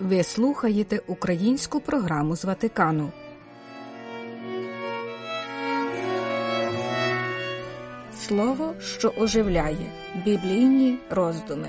Ви слухаєте українську програму з Ватикану. Слово, що оживляє біблійні роздуми.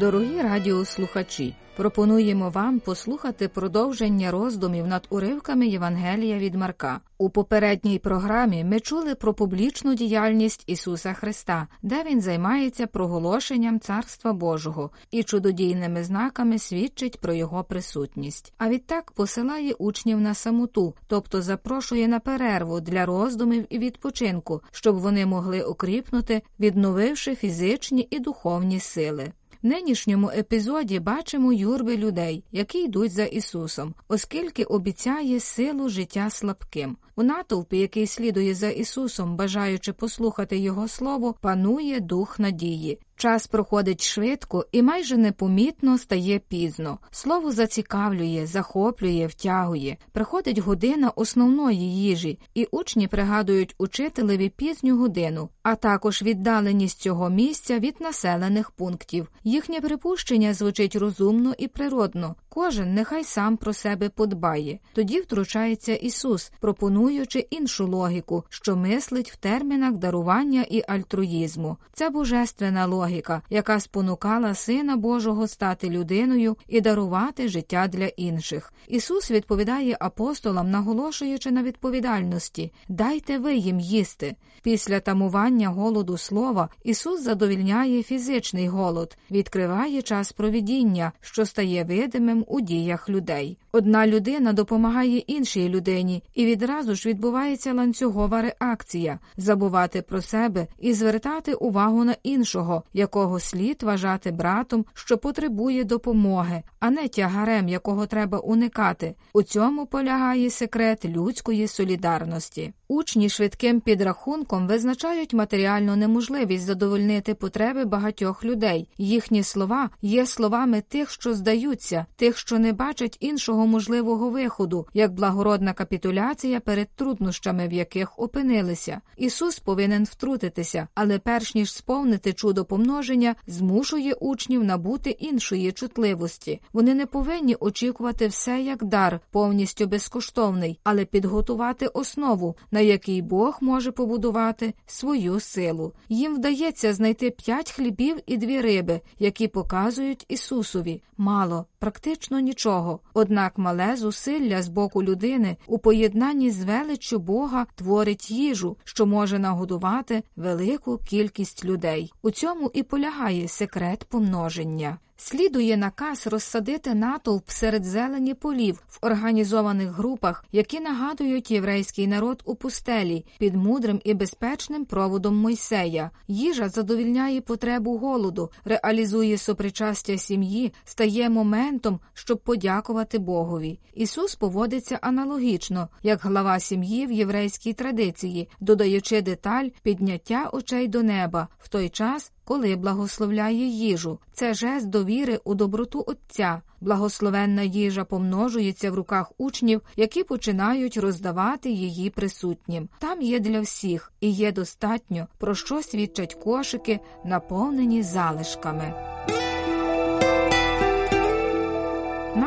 Дорогі радіослухачі. Пропонуємо вам послухати продовження роздумів над уривками Євангелія від Марка. У попередній програмі ми чули про публічну діяльність Ісуса Христа, де Він займається проголошенням Царства Божого і чудодійними знаками свідчить про Його присутність. А відтак посилає учнів на самоту, тобто запрошує на перерву для роздумів і відпочинку, щоб вони могли укріпнути, відновивши фізичні і духовні сили. Нинішньому епізоді бачимо юрби людей, які йдуть за Ісусом, оскільки обіцяє силу життя слабким. У натовпі, який слідує за Ісусом, бажаючи послухати Його слово, панує дух надії. Час проходить швидко і майже непомітно стає пізно. Слово зацікавлює, захоплює, втягує. Приходить година основної їжі, і учні пригадують учителеві пізню годину, а також віддаленість цього місця від населених пунктів. Їхнє припущення звучить розумно і природно. Кожен нехай сам про себе подбає. Тоді втручається Ісус, пропонуючи іншу логіку, що мислить в термінах дарування і альтруїзму. Це божественна логіка, яка спонукала Сина Божого стати людиною і дарувати життя для інших. Ісус відповідає апостолам, наголошуючи на відповідальності дайте ви їм їсти. Після тамування голоду слова Ісус задовільняє фізичний голод, відкриває час провідіння, що стає видимим у діях людей. Одна людина допомагає іншій людині, і відразу ж відбувається ланцюгова реакція забувати про себе і звертати увагу на іншого, якого слід вважати братом, що потребує допомоги, а не тягарем, якого треба уникати. У цьому полягає секрет людської солідарності. Учні швидким підрахунком визначають матеріальну неможливість задовольнити потреби багатьох людей. Їхні слова є словами тих, що здаються, тих, що не бачать іншого можливого виходу, як благородна капітуляція перед труднощами, в яких опинилися. Ісус повинен втрутитися, але перш ніж сповнити чудо помноження, змушує учнів набути іншої чутливості. Вони не повинні очікувати все як дар, повністю безкоштовний, але підготувати основу на який Бог може побудувати свою силу. Їм вдається знайти п'ять хлібів і дві риби, які показують Ісусові. Мало, практично нічого. Однак мале зусилля з боку людини у поєднанні з величчю Бога творить їжу, що може нагодувати велику кількість людей. У цьому і полягає секрет помноження. Слідує наказ розсадити натовп серед зелені полів в організованих групах, які нагадують єврейський народ у пустелі під мудрим і безпечним проводом Мойсея. Їжа задовільняє потребу голоду, реалізує сопричастя сім'ї, стає моментом, щоб подякувати Богові. Ісус поводиться аналогічно, як глава сім'ї в єврейській традиції, додаючи деталь підняття очей до неба в той час коли благословляє їжу. Це жест довіри у доброту Отця. Благословенна їжа помножується в руках учнів, які починають роздавати її присутнім. Там є для всіх і є достатньо, про що свідчать кошики, наповнені залишками.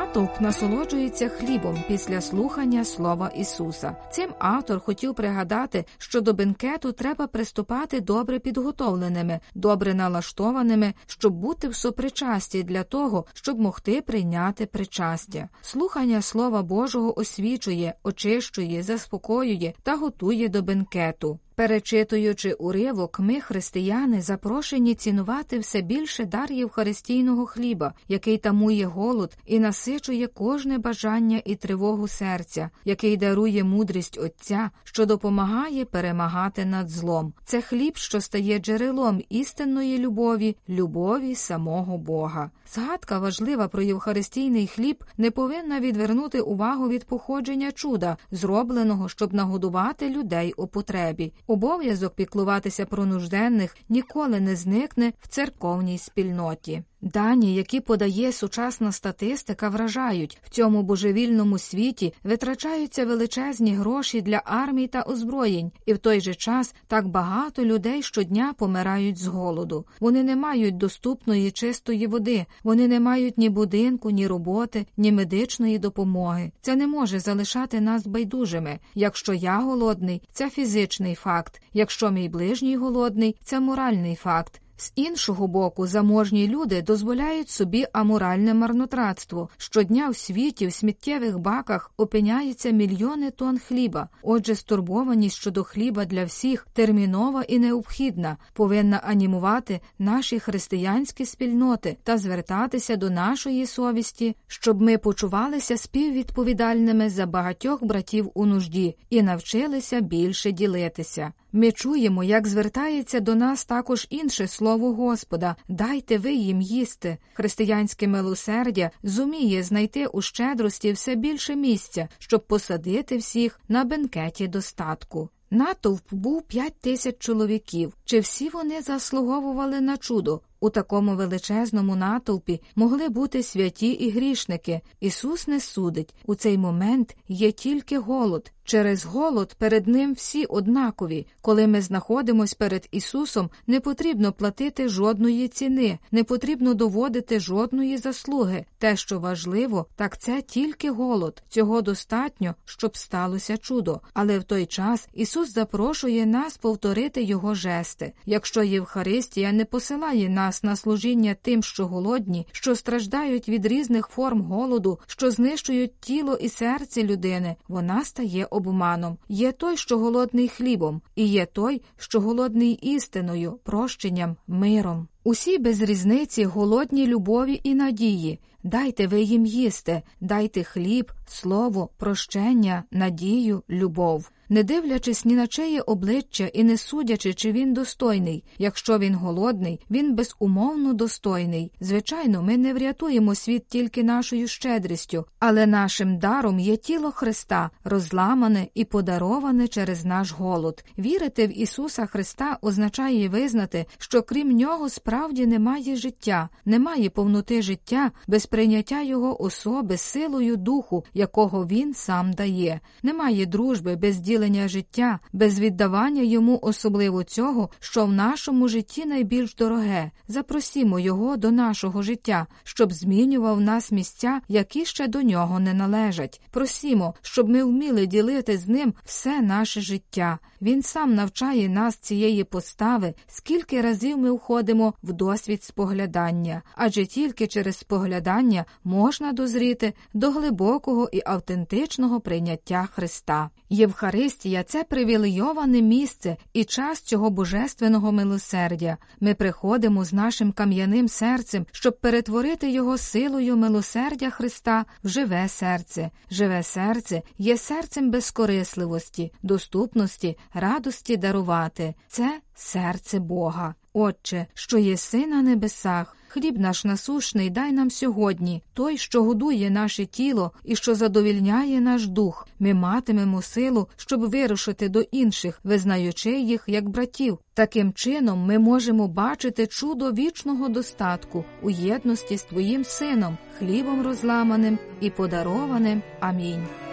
Натовп насолоджується хлібом після слухання слова Ісуса. Цим автор хотів пригадати, що до бенкету треба приступати добре підготовленими, добре налаштованими, щоб бути в сопричасті для того, щоб могти прийняти причастя. Слухання Слова Божого освічує, очищує, заспокоює та готує до бенкету. Перечитуючи уривок, ми, християни, запрошені цінувати все більше дар Євхаристійного хліба, який тамує голод і насичує кожне бажання і тривогу серця, який дарує мудрість Отця, що допомагає перемагати над злом. Це хліб, що стає джерелом істинної любові, любові самого Бога. Згадка важлива про Євхаристійний хліб не повинна відвернути увагу від походження чуда, зробленого, щоб нагодувати людей у потребі. Обов'язок піклуватися про нужденних ніколи не зникне в церковній спільноті. Дані, які подає сучасна статистика, вражають в цьому божевільному світі витрачаються величезні гроші для армій та озброєнь, і в той же час так багато людей щодня помирають з голоду. Вони не мають доступної чистої води, вони не мають ні будинку, ні роботи, ні медичної допомоги. Це не може залишати нас байдужими. Якщо я голодний, це фізичний факт. Якщо мій ближній голодний, це моральний факт. З іншого боку, заможні люди дозволяють собі аморальне марнотратство. Щодня в світі в сміттєвих баках опиняється мільйони тонн хліба. Отже, стурбованість щодо хліба для всіх термінова і необхідна, повинна анімувати наші християнські спільноти та звертатися до нашої совісті, щоб ми почувалися співвідповідальними за багатьох братів у нужді і навчилися більше ділитися. Ми чуємо, як звертається до нас також інше слово Господа дайте ви їм їсти. Християнське милосердя зуміє знайти у щедрості все більше місця, щоб посадити всіх на бенкеті достатку. Натовп був п'ять тисяч чоловіків. Чи всі вони заслуговували на чудо? У такому величезному натовпі могли бути святі і грішники. Ісус не судить. У цей момент є тільки голод. Через голод перед ним всі однакові. Коли ми знаходимось перед Ісусом, не потрібно платити жодної ціни, не потрібно доводити жодної заслуги. Те, що важливо, так це тільки голод. Цього достатньо, щоб сталося чудо. Але в той час Ісус запрошує нас повторити Його жести. Якщо Євхаристія не посилає нас на служіння тим, що голодні, що страждають від різних форм голоду, що знищують тіло і серце людини, вона стає обманом. Є той, що голодний хлібом, і є той, що голодний істиною, прощенням, миром. Усі без різниці голодні любові і надії. Дайте ви їм їсти, дайте хліб, слово, прощення, надію, любов. Не дивлячись ні на чиє обличчя і не судячи, чи він достойний. Якщо він голодний, він безумовно достойний. Звичайно, ми не врятуємо світ тільки нашою щедрістю, але нашим даром є тіло Христа, розламане і подароване через наш голод. Вірити в Ісуса Христа означає визнати, що крім нього справді немає життя, немає повноти життя без прийняття Його особи силою духу, якого Він сам дає. Немає дружби без ділення життя, без віддавання йому особливо цього, що в нашому житті найбільш дороге. Запросімо його до нашого життя, щоб змінював нас місця, які ще до нього не належать. Просімо, щоб ми вміли ділити з ним все наше життя. Він сам навчає нас цієї постави, скільки разів ми входимо в досвід споглядання, адже тільки через споглядання можна дозріти до глибокого і автентичного прийняття Христа. Євхаристія це привілейоване місце і час цього божественного милосердя. Ми приходимо з нашим кам'яним серцем, щоб перетворити його силою милосердя Христа в живе серце. Живе серце є серцем безкорисливості, доступності, радості дарувати. Це серце Бога. Отче, що єси на небесах, хліб наш насушний дай нам сьогодні, той, що годує наше тіло і що задовільняє наш дух. Ми матимемо силу, щоб вирушити до інших, визнаючи їх як братів. Таким чином ми можемо бачити чудо вічного достатку у єдності з Твоїм сином, хлібом розламаним і подарованим. Амінь.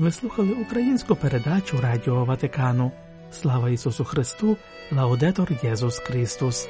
Ви слухали українську передачу Радіо Ватикану. Слава Ісусу Христу, Лаудетор Єсус Христос.